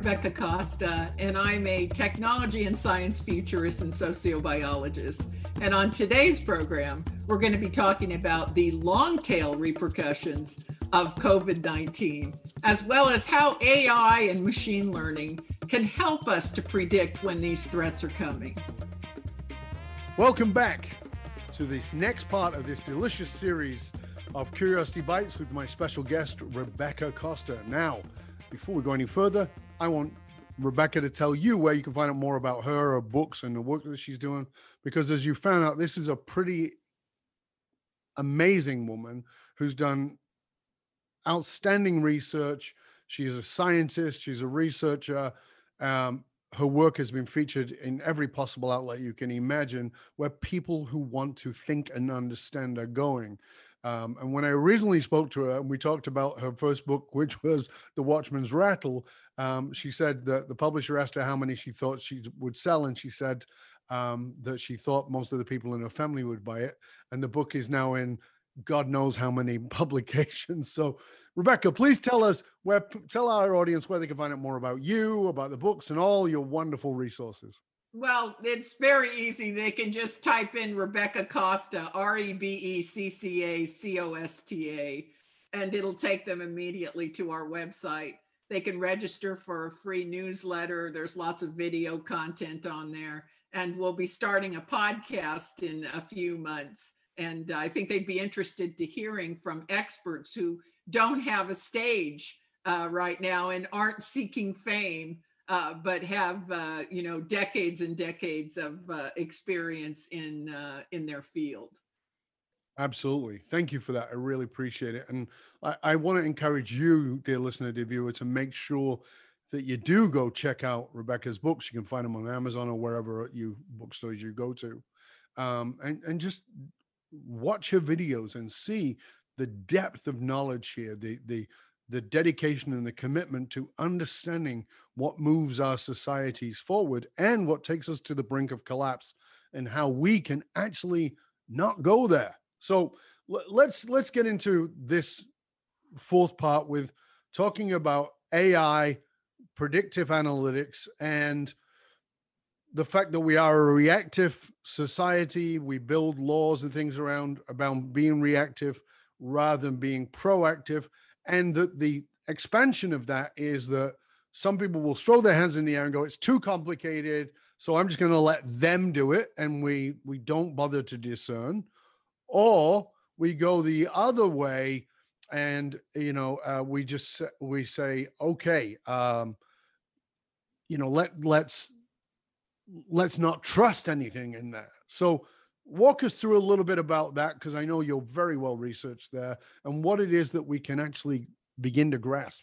Rebecca Costa, and I'm a technology and science futurist and sociobiologist. And on today's program, we're going to be talking about the long tail repercussions of COVID 19, as well as how AI and machine learning can help us to predict when these threats are coming. Welcome back to this next part of this delicious series of Curiosity Bites with my special guest, Rebecca Costa. Now, before we go any further, I want Rebecca to tell you where you can find out more about her, her books, and the work that she's doing. Because as you found out, this is a pretty amazing woman who's done outstanding research. She is a scientist, she's a researcher. Um, her work has been featured in every possible outlet you can imagine where people who want to think and understand are going. Um, and when I originally spoke to her and we talked about her first book, which was The Watchman's Rattle, um, she said that the publisher asked her how many she thought she would sell. And she said um, that she thought most of the people in her family would buy it. And the book is now in God knows how many publications. So, Rebecca, please tell us where, tell our audience where they can find out more about you, about the books, and all your wonderful resources. Well, it's very easy. They can just type in Rebecca Costa, R E B E C C A C O S T A, and it'll take them immediately to our website. They can register for a free newsletter. There's lots of video content on there. And we'll be starting a podcast in a few months. And I think they'd be interested to hearing from experts who don't have a stage uh, right now and aren't seeking fame uh, but have uh, you know decades and decades of uh, experience in uh, in their field. Absolutely, thank you for that. I really appreciate it, and I, I want to encourage you, dear listener, dear viewer, to make sure that you do go check out Rebecca's books. You can find them on Amazon or wherever you bookstores you go to, um, and and just watch her videos and see the depth of knowledge here, the the the dedication and the commitment to understanding what moves our societies forward and what takes us to the brink of collapse and how we can actually not go there so let's let's get into this fourth part with talking about ai predictive analytics and the fact that we are a reactive society we build laws and things around about being reactive rather than being proactive and that the expansion of that is that some people will throw their hands in the air and go, it's too complicated. So I'm just going to let them do it. And we, we don't bother to discern. Or we go the other way and, you know, uh, we just, we say, okay, um, you know, let, let's, let's not trust anything in there. So walk us through a little bit about that because I know you're very well researched there and what it is that we can actually begin to grasp.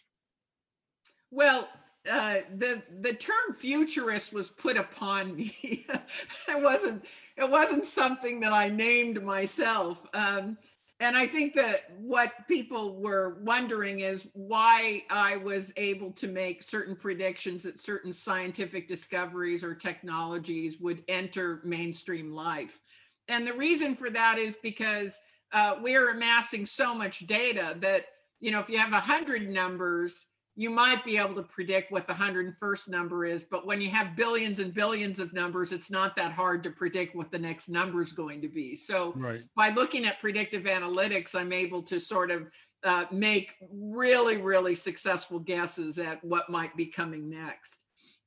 Well, uh, the the term futurist was put upon me. it wasn't it wasn't something that I named myself. Um, and I think that what people were wondering is why I was able to make certain predictions that certain scientific discoveries or technologies would enter mainstream life. And the reason for that is because uh, we're amassing so much data that, you know, if you have 100 numbers, you might be able to predict what the 101st number is. But when you have billions and billions of numbers, it's not that hard to predict what the next number is going to be. So right. by looking at predictive analytics, I'm able to sort of uh, make really, really successful guesses at what might be coming next.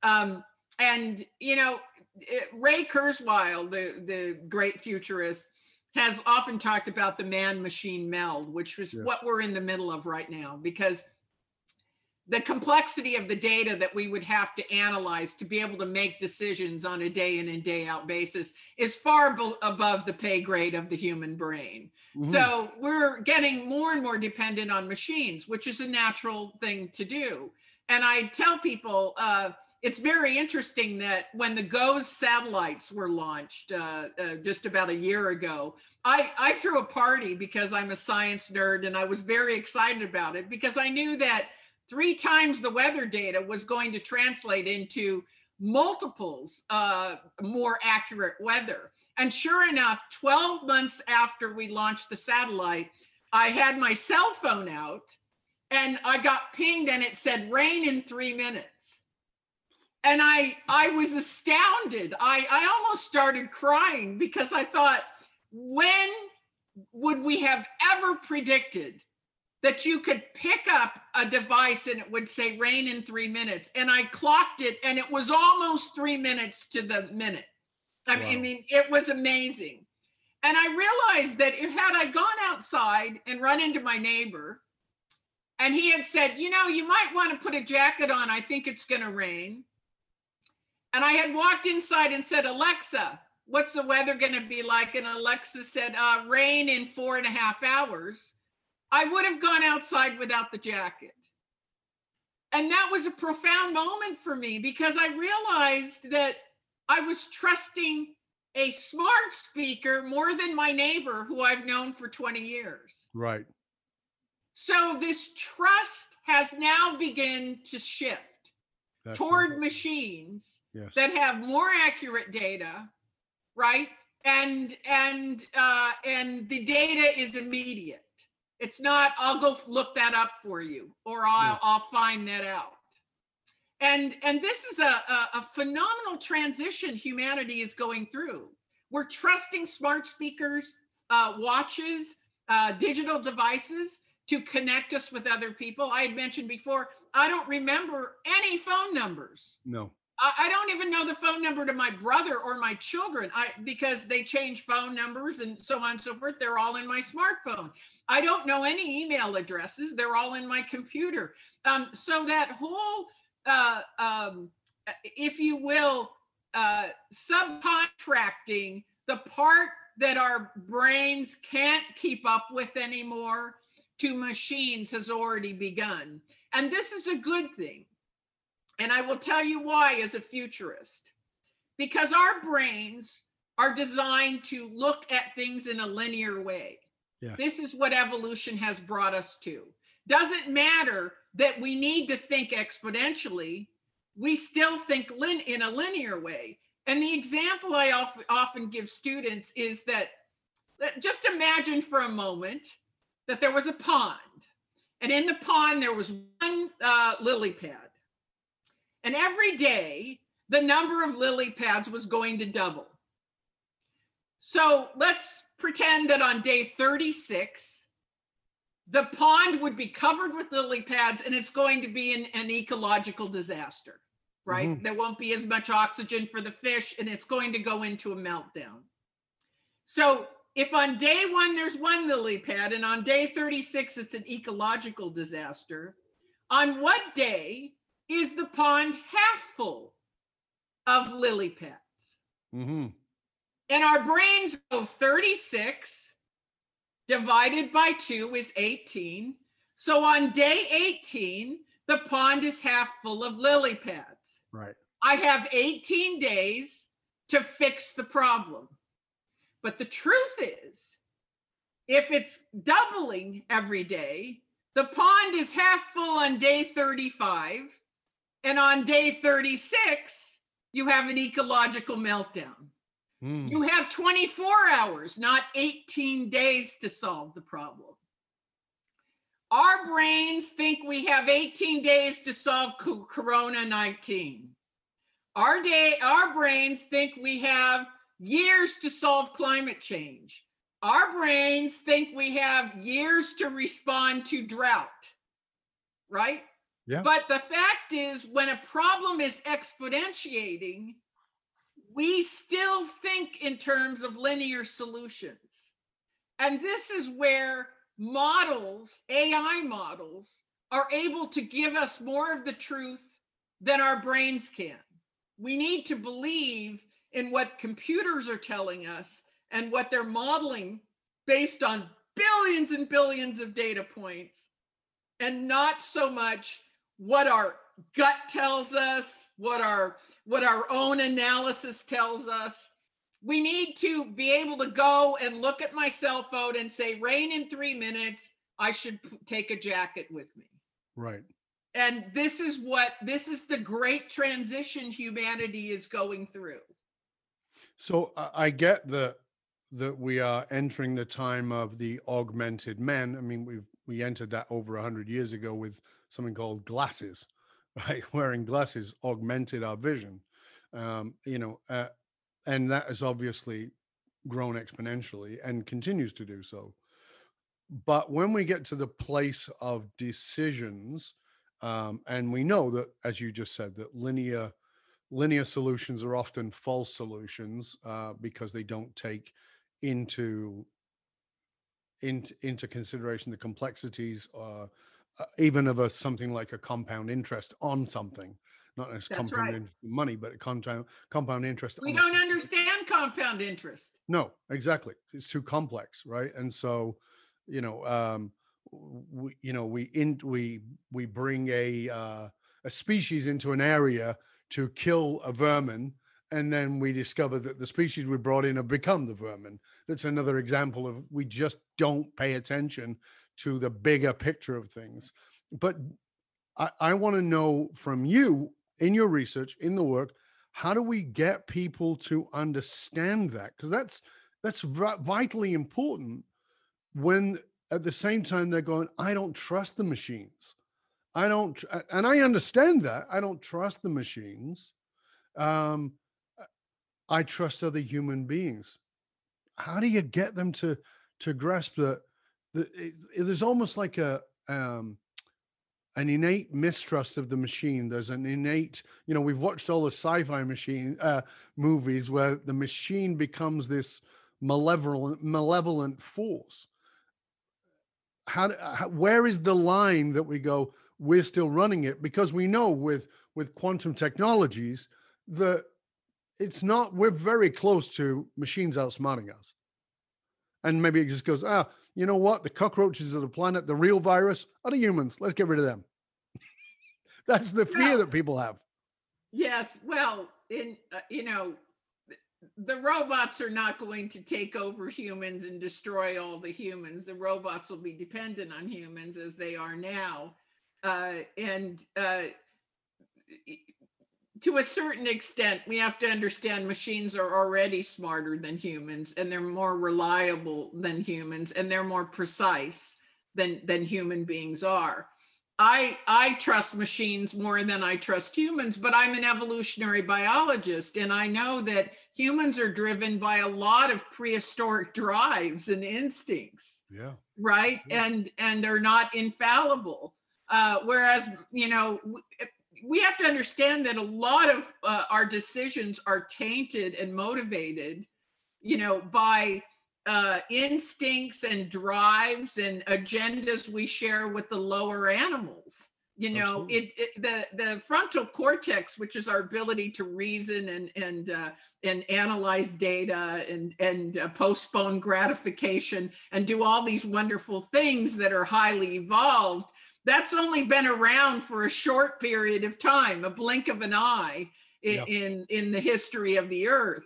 Um, and, you know, it, Ray Kurzweil, the, the great futurist, has often talked about the man machine meld, which is yeah. what we're in the middle of right now, because the complexity of the data that we would have to analyze to be able to make decisions on a day in and day out basis is far be- above the pay grade of the human brain. Mm-hmm. So we're getting more and more dependent on machines, which is a natural thing to do. And I tell people, uh, it's very interesting that when the GOES satellites were launched uh, uh, just about a year ago, I, I threw a party because I'm a science nerd and I was very excited about it because I knew that three times the weather data was going to translate into multiples uh, more accurate weather. And sure enough, 12 months after we launched the satellite, I had my cell phone out and I got pinged and it said rain in three minutes. and I I was astounded. I I almost started crying because I thought, when would we have ever predicted that you could pick up a device and it would say rain in three minutes? And I clocked it, and it was almost three minutes to the minute. I mean, Wow. mean, it was amazing. And I realized that if had I gone outside and run into my neighbor, and he had said, you know, you might want to put a jacket on. I think it's going to rain. And I had walked inside and said, Alexa, what's the weather going to be like? And Alexa said, uh, rain in four and a half hours. I would have gone outside without the jacket. And that was a profound moment for me because I realized that I was trusting a smart speaker more than my neighbor who I've known for 20 years. Right. So this trust has now begun to shift That's toward it. machines Yes. that have more accurate data, right? And and uh, and the data is immediate. It's not. I'll go look that up for you, or I'll Yeah. I'll find that out. And and this is a, a a phenomenal transition humanity is going through. We're trusting smart speakers, uh, watches, uh, digital devices to connect us with other people. I had mentioned before. I don't remember any phone numbers. no. I, don't even know the phone number to my brother or my children. I because they change phone numbers and so on and so forth. They're all in my smartphone. I don't know any email addresses. They're all in my computer. Um, so that whole, uh, um, if you will, uh, subcontracting the part that our brains can't keep up with anymore to machines has already begun. And this is a good thing. And I will tell you why as a futurist. Because our brains are designed to look at things in a linear way. Yes. This is what evolution has brought us to. Doesn't matter that we need to think exponentially, we still think lin- in a linear way. And the example I of- often give students is that that just imagine for a moment that there was a pond, and in the pond there was one uh, lily pad. And every day, the number of lily pads was going to double. So let's pretend that on day 36, the pond would be covered with lily pads and it's going to be an, an ecological disaster, right? Mhm. There won't be as much oxygen for the fish and it's going to go into a meltdown. So if on day one there's one lily pad and on day 36 it's an ecological disaster, on what day is the pond half full of lily pads? hmm And our brains go 36 divided by 2 is 18. So on day 18, the pond is half full of lily pads. Right. I have 18 days to fix the problem. But the truth is, if it's doubling every day, the pond is half full on day 35. And on day 36, you have an ecological meltdown. Mm. You have 24 hours, not 18 days to solve the problem. Our brains think we have 18 days to solve Corona 19. Our day, our brains think we have years to solve climate change. Our brains think we have years to respond to drought. Right? Yeah. But the fact is, when a problem is exponentiating, we still think in terms of linear solutions. And this is where models, AI models, are able to give us more of the truth than our brains can. We need to believe in what computers are telling us and what they're modeling based on billions and billions of data points, and not so much what our gut tells us, what our what our own analysis tells us. We need to be able to go and look at my cell phone and say, rain in three minutes, I should take a jacket with me. Right. And this is what, this is the great transition humanity is going through. So I get that that we are entering the time of the augmented men. I mean, we've we entered that over a hundred years ago with something called glasses, right? Wearing glasses augmented our vision, um, you know, uh, and that has obviously grown exponentially and continues to do so. But when we get to the place of decisions, um, and we know that, as you just said, that linear linear solutions are often false solutions uh, because they don't take into into, into consideration the complexities uh, even of a something like a compound interest on something not as That's compound right. interest money but a compound compound interest We on don't understand compound interest. No, exactly. It's too complex, right? And so, you know, um, we, you know, we in we we bring a uh, a species into an area to kill a vermin, and then we discover that the species we brought in have become the vermin. That's another example of we just don't pay attention to the bigger picture of things. But I, I want to know from you in your research, in the work, how do we get people to understand that? Because that's that's vi- vitally important when at the same time they're going, I don't trust the machines. I don't, and I understand that. I don't trust the machines. Um, I trust other human beings. How do you get them to to grasp that? It, there's almost like a um, an innate mistrust of the machine. There's an innate, you know, we've watched all the sci-fi machine uh, movies where the machine becomes this malevolent, malevolent force. How, how, where is the line that we go? We're still running it because we know with with quantum technologies that it's not. We're very close to machines outsmarting us, and maybe it just goes, ah, you know what? The cockroaches of the planet, the real virus are the humans. Let's get rid of them. That's the fear Well- that people have. Yes, well, in uh, you know, the robots are not going to take over humans and destroy all the humans. The robots will be dependent on humans as they are now, uh, and uh, to a certain extent, we have to understand machines are already smarter than humans, and they're more reliable than humans, and they're more precise than than human beings are. I I trust machines more than I trust humans, but I'm an evolutionary biologist and I know that humans are driven by a lot of prehistoric drives and instincts, Yeah. right? Yeah. And and they're not infallible. Uh, whereas you know we have to understand that a lot of uh, our decisions are tainted and motivated, you know, by uh, instincts and drives and agendas we share with the lower animals. You know, it, it the the frontal cortex, which is our ability to reason and and uh, and analyze data and and uh, postpone gratification and do all these wonderful things that are highly evolved. That's only been around for a short period of time, a blink of an eye in Yeah. in, in the history of the earth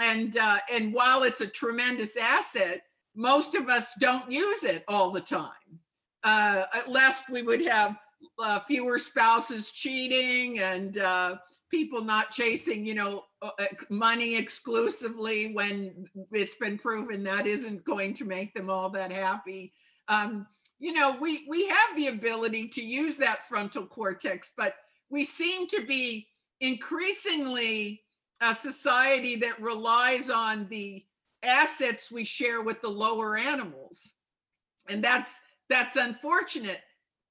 and uh, and while it's a tremendous asset, most of us don't use it all the time, uh, lest we would have uh, fewer spouses cheating and uh, people not chasing, you know, uh, uh, money exclusively when it's been proven that isn't going to make them all that happy. Um, you know, we we have the ability to use that frontal cortex, but we seem to be increasingly a society that relies on the assets we share with the lower animals. And that's that's unfortunate.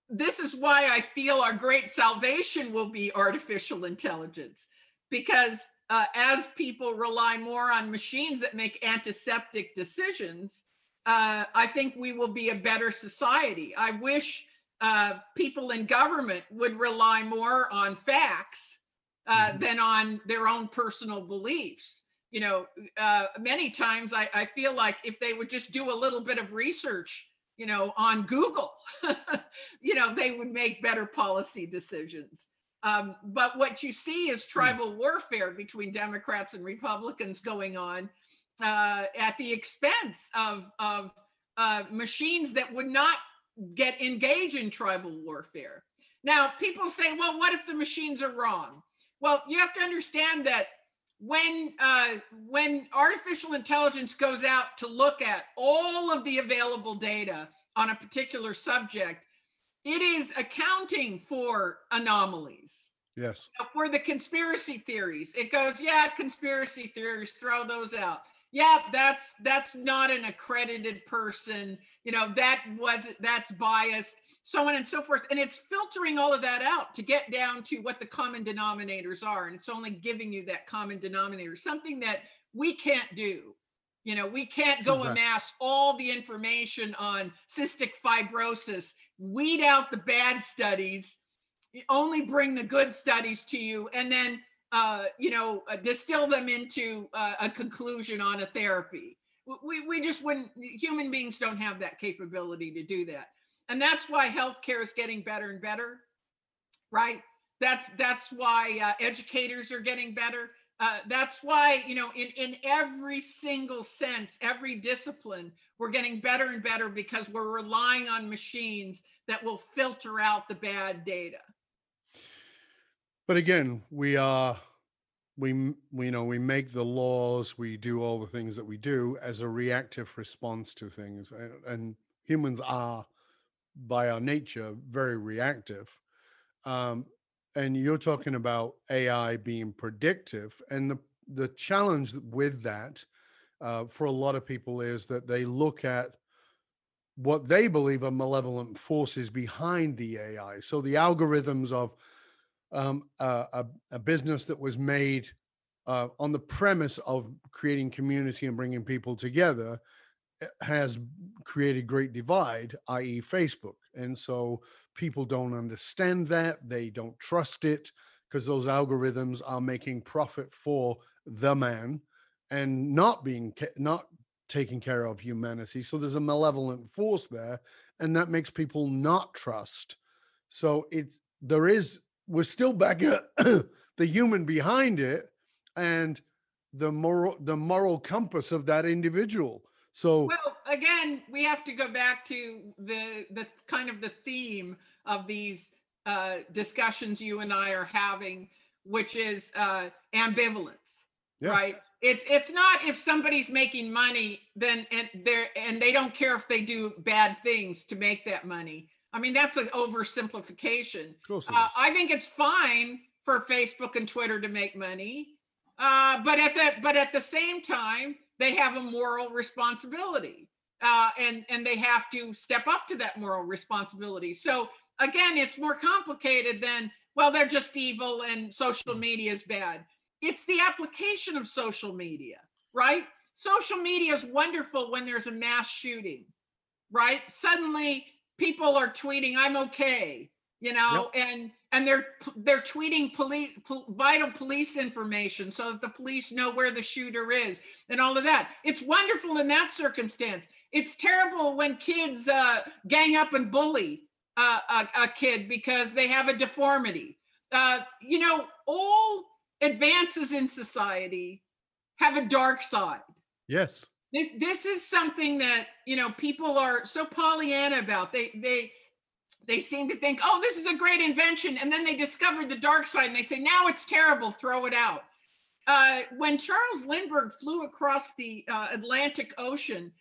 This is why i feel our great salvation will be artificial intelligence because uh, as people rely more on machines that make antiseptic decisions uh, i think we will be a better society i wish uh, people in government would rely more on facts uh, Mhm. than on their own personal beliefs. You know, uh, many times I, I feel like if they would just do a little bit of research, you know, on Google, you know, they would make better policy decisions. Um, but what you see is tribal warfare between Democrats and Republicans going on uh, at the expense of of uh, machines that would not get engaged in tribal warfare. Now, people say, well, what if the machines are wrong? Well, you have to understand that when uh, when artificial intelligence goes out to look at all of the available data on a particular subject, it is accounting for anomalies Yes. for the conspiracy theories it goes yeah conspiracy theories throw those out yeah that's that's not an accredited person you know that wasn't that's biased so on and so forth and it's filtering all of that out to get down to what the common denominators are and it's only giving you that common denominator something that we can't do you know we can't go Correct. amass all the information on cystic fibrosis weed out the bad studies only bring the good studies to you and then uh, you know uh, distill them into uh, a conclusion on a therapy. We, we just wouldn't human beings don't have that capability to do that. And that's why healthcare is getting better and better right? That's that's why uh, educators are getting better. Uh, that's why you know in in every single sense every discipline we're getting better and better because we're relying on machines that will filter out the bad data But again, we are we we you know we make the laws, we do all the things that we do as a reactive response to things, and, and humans are by our nature very reactive. Um, and you're talking about AI being predictive, and the the challenge with that uh, for a lot of people is that they look at what they believe are malevolent forces behind the AI. So the algorithms of um, a, a, a business that was made uh, on the premise of creating community and bringing people together eh, has created great divide, i.e., Facebook. And so people don't understand that, they don't trust it because those algorithms are making profit for the man and not being not taking care of humanity. So there's a malevolent force there, and that makes people not trust. So it's there is we're still back at the human behind it and the moral the moral compass of that individual. So well again we have to go back to the the kind of the theme of these uh, discussions you and i are having which is uh, ambivalence yes, right? It's it's not if somebody's making money then and they're and they don't care if they do bad things to make that money i mean that's an oversimplification. Of course it uh, i think it's fine for facebook and twitter to make money uh, but at the but at the same time they have a moral responsibility uh, and and they have to step up to that moral responsibility. So again it's more complicated than well they're just evil and social media is bad. It's the application of social media, right? Social media is wonderful when there's a mass shooting, right? Suddenly people are tweeting, "I'm okay," you know, and and they're they're tweeting police pol- vital police information so that the police know where the shooter is and all of that. It's wonderful in that circumstance. It's terrible when kids uh, gang up and bully uh, a, a kid because they have a deformity. Uh, you know, all advances in society have a dark side. yes. This this is something that you know people are so Pollyanna about. They they they seem to think, oh, this is a great invention, and then they discover the dark side, and they say, now it's terrible, throw it out. Uh, when Charles Lindbergh flew across the uh, Atlantic Ocean,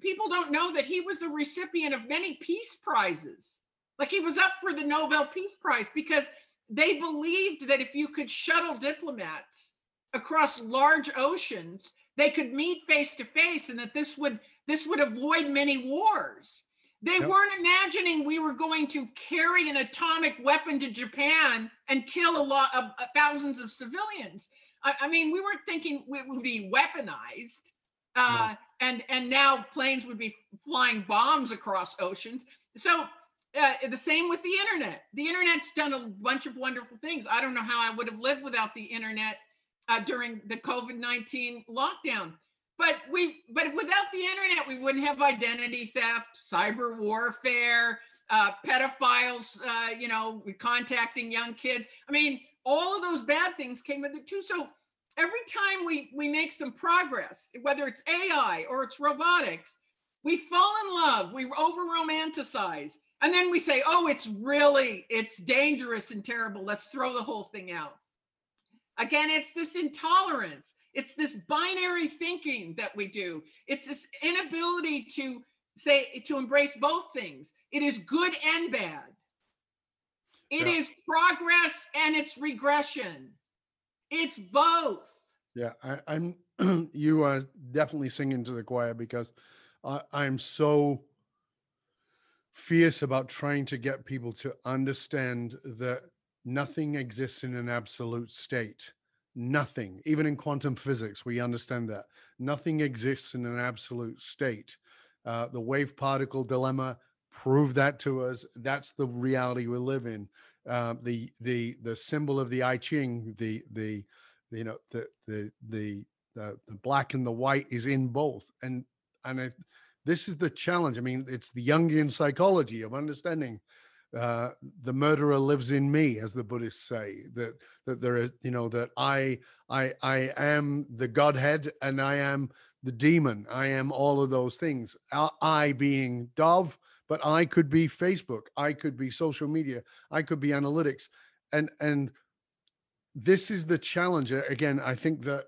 people don't know that he was the recipient of many peace prizes. Like he was up for the Nobel Peace Prize because they believed that if you could shuttle diplomats across large oceans, they could meet face to face, and that this would this would avoid many wars. They Yep. weren't imagining we were going to carry an atomic weapon to Japan and kill a lot of uh, thousands of civilians. I, I mean, we weren't thinking it would be weaponized, uh, and and now planes would be flying bombs across oceans. So uh, the same with the internet. The internet's done a bunch of wonderful things. I don't know how I would have lived without the internet uh, during the COVID nineteen lockdown. But we, but without the internet, we wouldn't have identity theft, cyber warfare, uh, pedophiles, uh, you know, contacting young kids. I mean, all of those bad things came with it too. So every time we we make some progress, whether it's AI or it's robotics, we fall in love, we over romanticize, and then we say, "Oh, it's really it's dangerous and terrible. Let's throw the whole thing out." Again, it's this intolerance. It's this binary thinking that we do. It's this inability to say to embrace both things. It is good and bad. It Yeah. is progress and it's regression. It's both. Yeah, I, I'm. you are definitely singing to the choir because I, I'm so fierce about trying to get people to understand that nothing exists in an absolute state. Nothing, even in quantum physics, we understand that nothing exists in an absolute state. Uh, the wave particle dilemma proved that to us. That's the reality we live in. Uh, the the the symbol of the I Ching, the the you know the the the the, the black and the white is in both and and I, this is the challenge i mean it's the jungian psychology of understanding uh, the murderer lives in me as the buddhists say that that there is you know that i i i am the godhead and i am the demon. I am all of those things. I- being dove but i could be facebook. I could be social media. I could be analytics. And and this is the challenge. Again i think that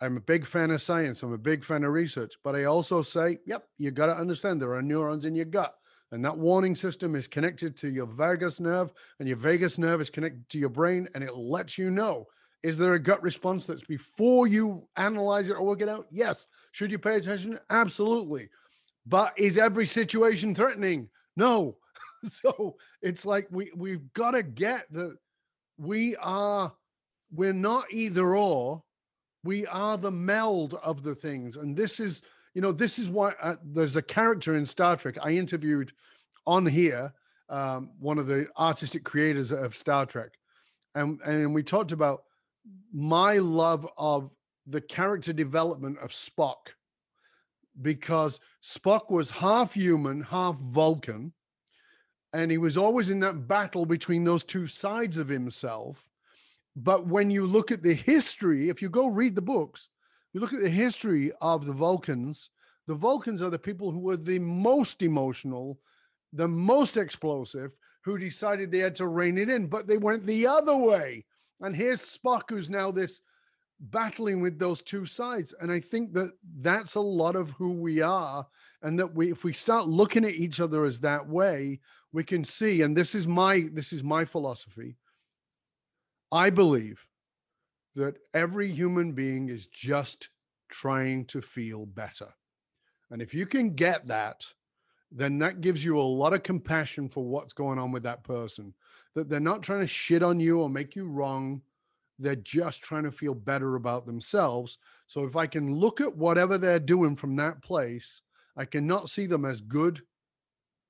i'm a big fan of science. I'm a big fan of research. But i also say yep you got to understand there are neurons in your gut and that warning system is connected to your vagus nerve and your vagus nerve is connected to your brain and it lets you know is there a gut response that's before you analyze it or work it out? Yes. Should you pay attention? Absolutely. But is every situation threatening? No. So it's like we we've got to get that we are we're not either or we are the meld of the things. And this is you know this is why uh, there's a character in star trek i interviewed on here um, one of the artistic creators of star trek. And and we talked about my love of the character development of spock. Because spock was half human half vulcan and he was always in that battle between those two sides of himself. But when you look at the history, if you go read the books, you look at the history of the Vulcans, the Vulcans are the people who were the most emotional, the most explosive, who decided they had to rein it in, but they went the other way. And here's Spock, who's now this battling with those two sides. And I think that that's a lot of who we are. And that we, if we start looking at each other as that way, we can see, and this is my, this is my philosophy I believe that every human being is just trying to feel better. And if you can get that, then that gives you a lot of compassion for what's going on with that person. That they're not trying to shit on you or make you wrong. They're just trying to feel better about themselves. So if I can look at whatever they're doing from that place, I cannot see them as good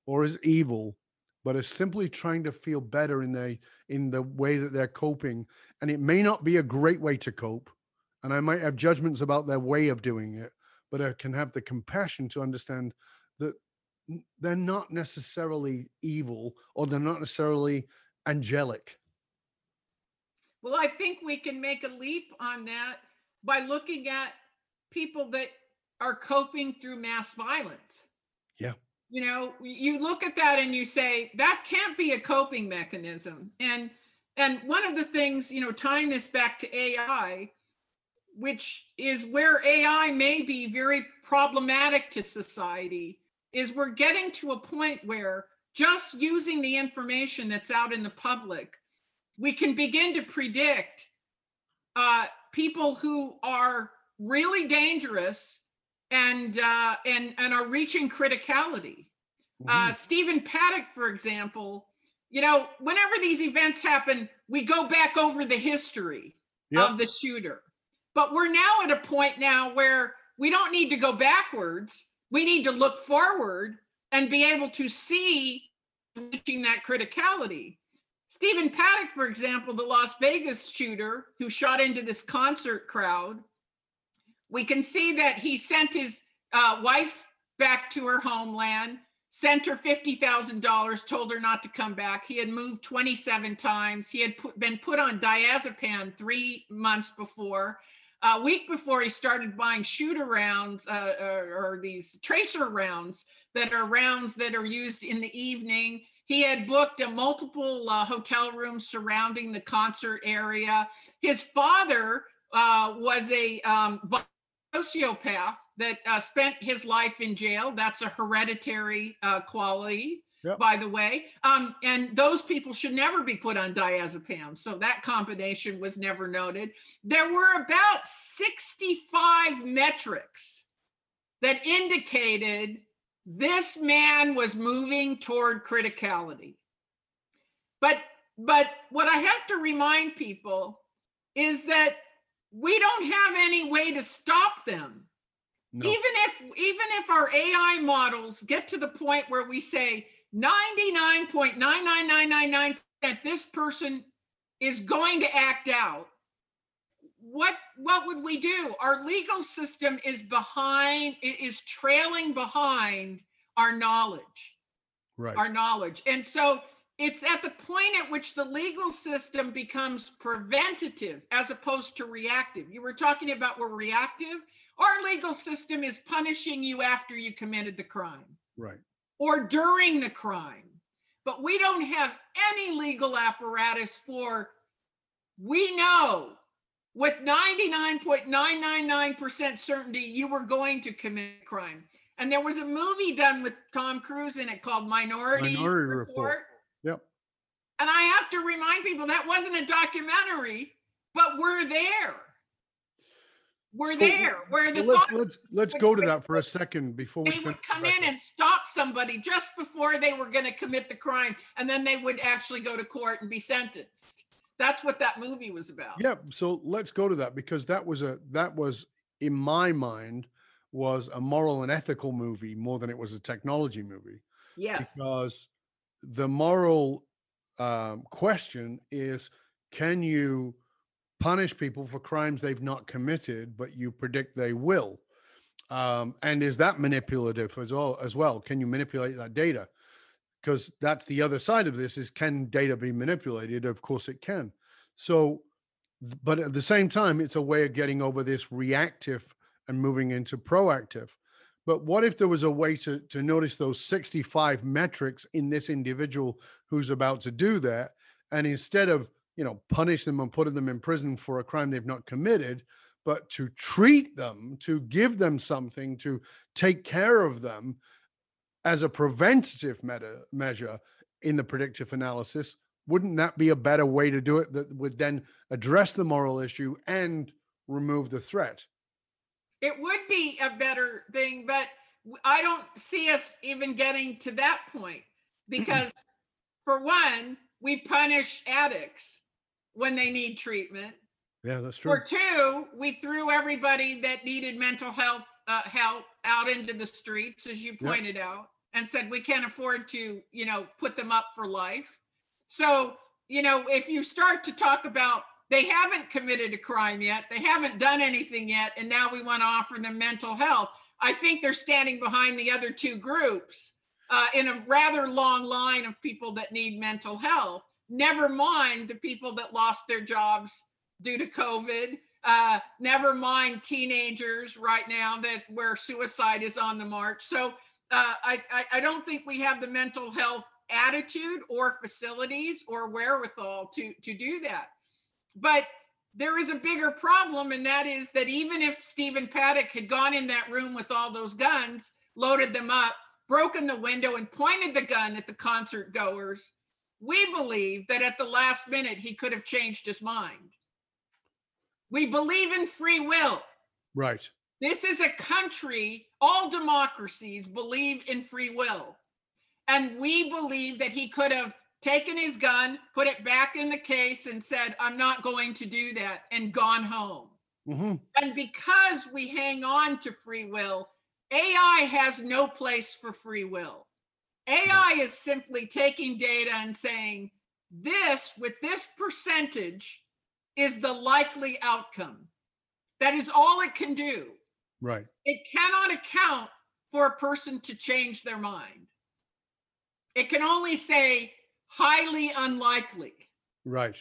or as evil, but are simply trying to feel better in the in the way that they're coping. And it may not be a great way to cope. And I might have judgments about their way of doing it, but I can have the compassion to understand that they're not necessarily evil or they're not necessarily angelic. Well, I think we can make a leap on that by looking at people that are coping through mass violence. Yeah. You know, you look at that and you say that can't be a coping mechanism. And and one of the things, you know, tying this back to AI, which is where AI may be very problematic to society, is we're getting to a point where just using the information that's out in the public we can begin to predict uh, people who are really dangerous and uh, and and are reaching criticality. Uh, Mhm. Stephen Paddock, for example, you know, whenever these events happen, we go back over the history Yep. of the shooter. But we're now at a point now where we don't need to go backwards. We need to look forward and be able to see reaching that criticality. Stephen Paddock, for example, the Las Vegas shooter who shot into this concert crowd, we can see that he sent his uh, wife back to her homeland, sent her $50,000, told her not to come back. He had moved 27 times. He had put, been put on diazepam three months before. A week before he started buying shooter rounds uh, or, or these tracer rounds that are rounds that are used in the evening. He had booked a multiple uh, hotel rooms surrounding the concert area. His father uh, was a um, sociopath that uh, spent his life in jail. That's a hereditary uh, quality. Yep. by the way. Um, and those people should never be put on diazepam. So that combination was never noted. There were about 65 metrics that indicated this man was moving toward criticality. But but what I have to remind people is that we don't have any way to stop them. No. Even if even if our AI models get to the point where we say 99.99999 that this person is going to act out, what what would we do? Our legal system is behind i- is trailing behind our knowledge right. our knowledge. And so it's at the point at which the legal system becomes preventative as opposed to reactive. You were talking about we're reactive. Our legal system is punishing you after you committed the crime right. or during the crime. But we don't have any legal apparatus for, we know with 99.999% certainty you were going to commit a crime. And there was a movie done with Tom Cruise in it called Minority, Minority Report. Report. And I have to remind people that wasn't a documentary, but we're there. We're So, there where the Well, let's let's let's go to that for a second before we they would come in and stop somebody just before they were going to commit the crime and then they would actually go to court and be sentenced. That's what that movie was about. Yeah, so let's go to that because that was a that was in my mind was a moral and ethical movie more than it was a technology movie. Yes. Because the moral um, question is can you punish people for crimes they've not committed but you predict they will? Um, and is that manipulative as well as well? Can you manipulate that data? Because that's the other side of this is can data be manipulated? Of course it can. So but at the same time it's a way of getting over this reactive and moving into proactive but what if there was a way to to notice those 65 metrics in this individual who's about to do that? And instead of you know punish them and putting them in prison for a crime they've not committed but to treat them to give them something to take care of them as a preventative meta, measure in the predictive analysis wouldn't that be a better way to do it that would then address the moral issue and remove the threat it would be a better thing but I don't see us even getting to that point because for one we punish addicts when they need treatment yeah that's true Or two, we threw everybody that needed mental health uh, help out into the streets, as you Yep. pointed out, and said we can't afford to, you know, put them up for life. So, you know, if you start to talk about they haven't committed a crime yet, they haven't done anything yet, and now we want to offer them mental health, I think they're standing behind the other two groups uh, in a rather long line of people that need mental health. Never mind the people that lost their jobs due to COVID. Uh, never mind teenagers right now that where suicide is on the march. So uh, I, I I don't think we have the mental health attitude or facilities or wherewithal to to do that. But there is a bigger problem, and that is that even if Stephen Paddock had gone in that room with all those guns, loaded them up, broken the window, and pointed the gun at the concert goers, we believe that at the last minute he could have changed his mind. We believe in free will. right This is a country, all democracies believe in free will. And we believe that he could have taken his gun, put it back in the case, and said, I'm not going to do that, and gone home. hmm And because we hang on to free will, AI has no place for free will. AI is simply taking data and saying, this with this percentage is the likely outcome. That is all it can do. right It cannot account for a person to change their mind. It can only say highly unlikely. Right.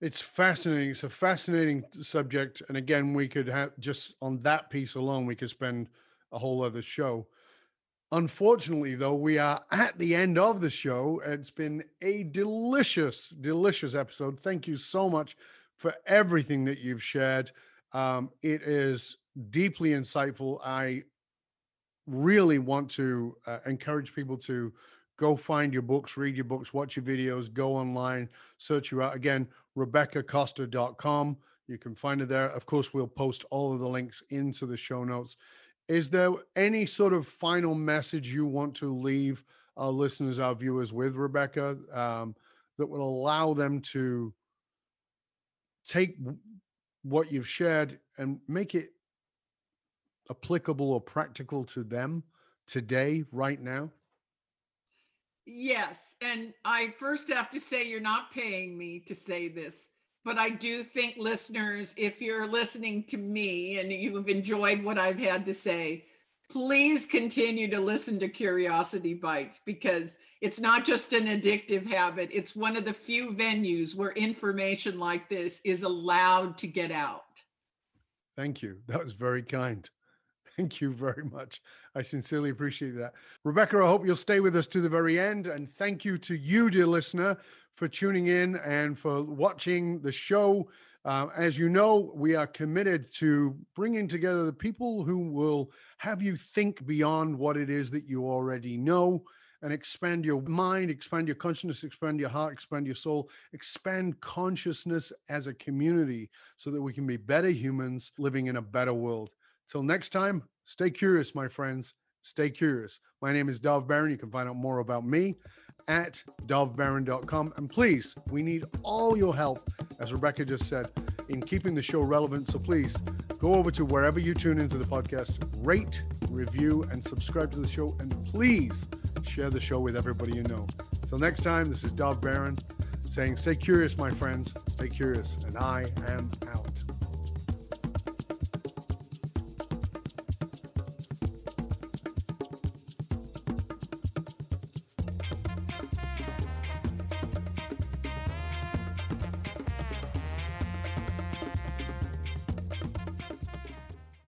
It's fascinating. It's a fascinating subject. And again, we could have just on that piece alone, we could spend a whole other show. Unfortunately, though, we are at the end of the show. It's been a delicious, delicious episode. Thank you so much for everything that you've shared. Um, it is deeply insightful. I really want to uh, encourage people to go find your books, read your books, watch your videos, go online, search you out. Again, RebeccaCosta.com. You can find it there. Of course, we'll post all of the links into the show notes. Is there any sort of final message you want to leave our listeners, our viewers with, Rebecca, um, that will allow them to take what you've shared and make it applicable or practical to them today, right now? Yes. And I first have to say, you're not paying me to say this, but I do think listeners, if you're listening to me and you've enjoyed what I've had to say, please continue to listen to Curiosity Bites because it's not just an addictive habit. It's one of the few venues where information like this is allowed to get out. Thank you. That was very kind. Thank you very much. I sincerely appreciate that. Rebecca, I hope you'll stay with us to the very end. And thank you to you, dear listener, for tuning in and for watching the show. Uh, as you know, we are committed to bringing together the people who will have you think beyond what it is that you already know and expand your mind, expand your consciousness, expand your heart, expand your soul, expand consciousness as a community so that we can be better humans living in a better world. Till next time, stay curious, my friends. Stay curious. My name is Dov Baron. You can find out more about me at dovbaron.com. And please, we need all your help, as Rebecca just said, in keeping the show relevant. So please go over to wherever you tune into the podcast, rate, review, and subscribe to the show. And please share the show with everybody you know. Till next time, this is Dov Baron saying, Stay curious, my friends. Stay curious. And I am out.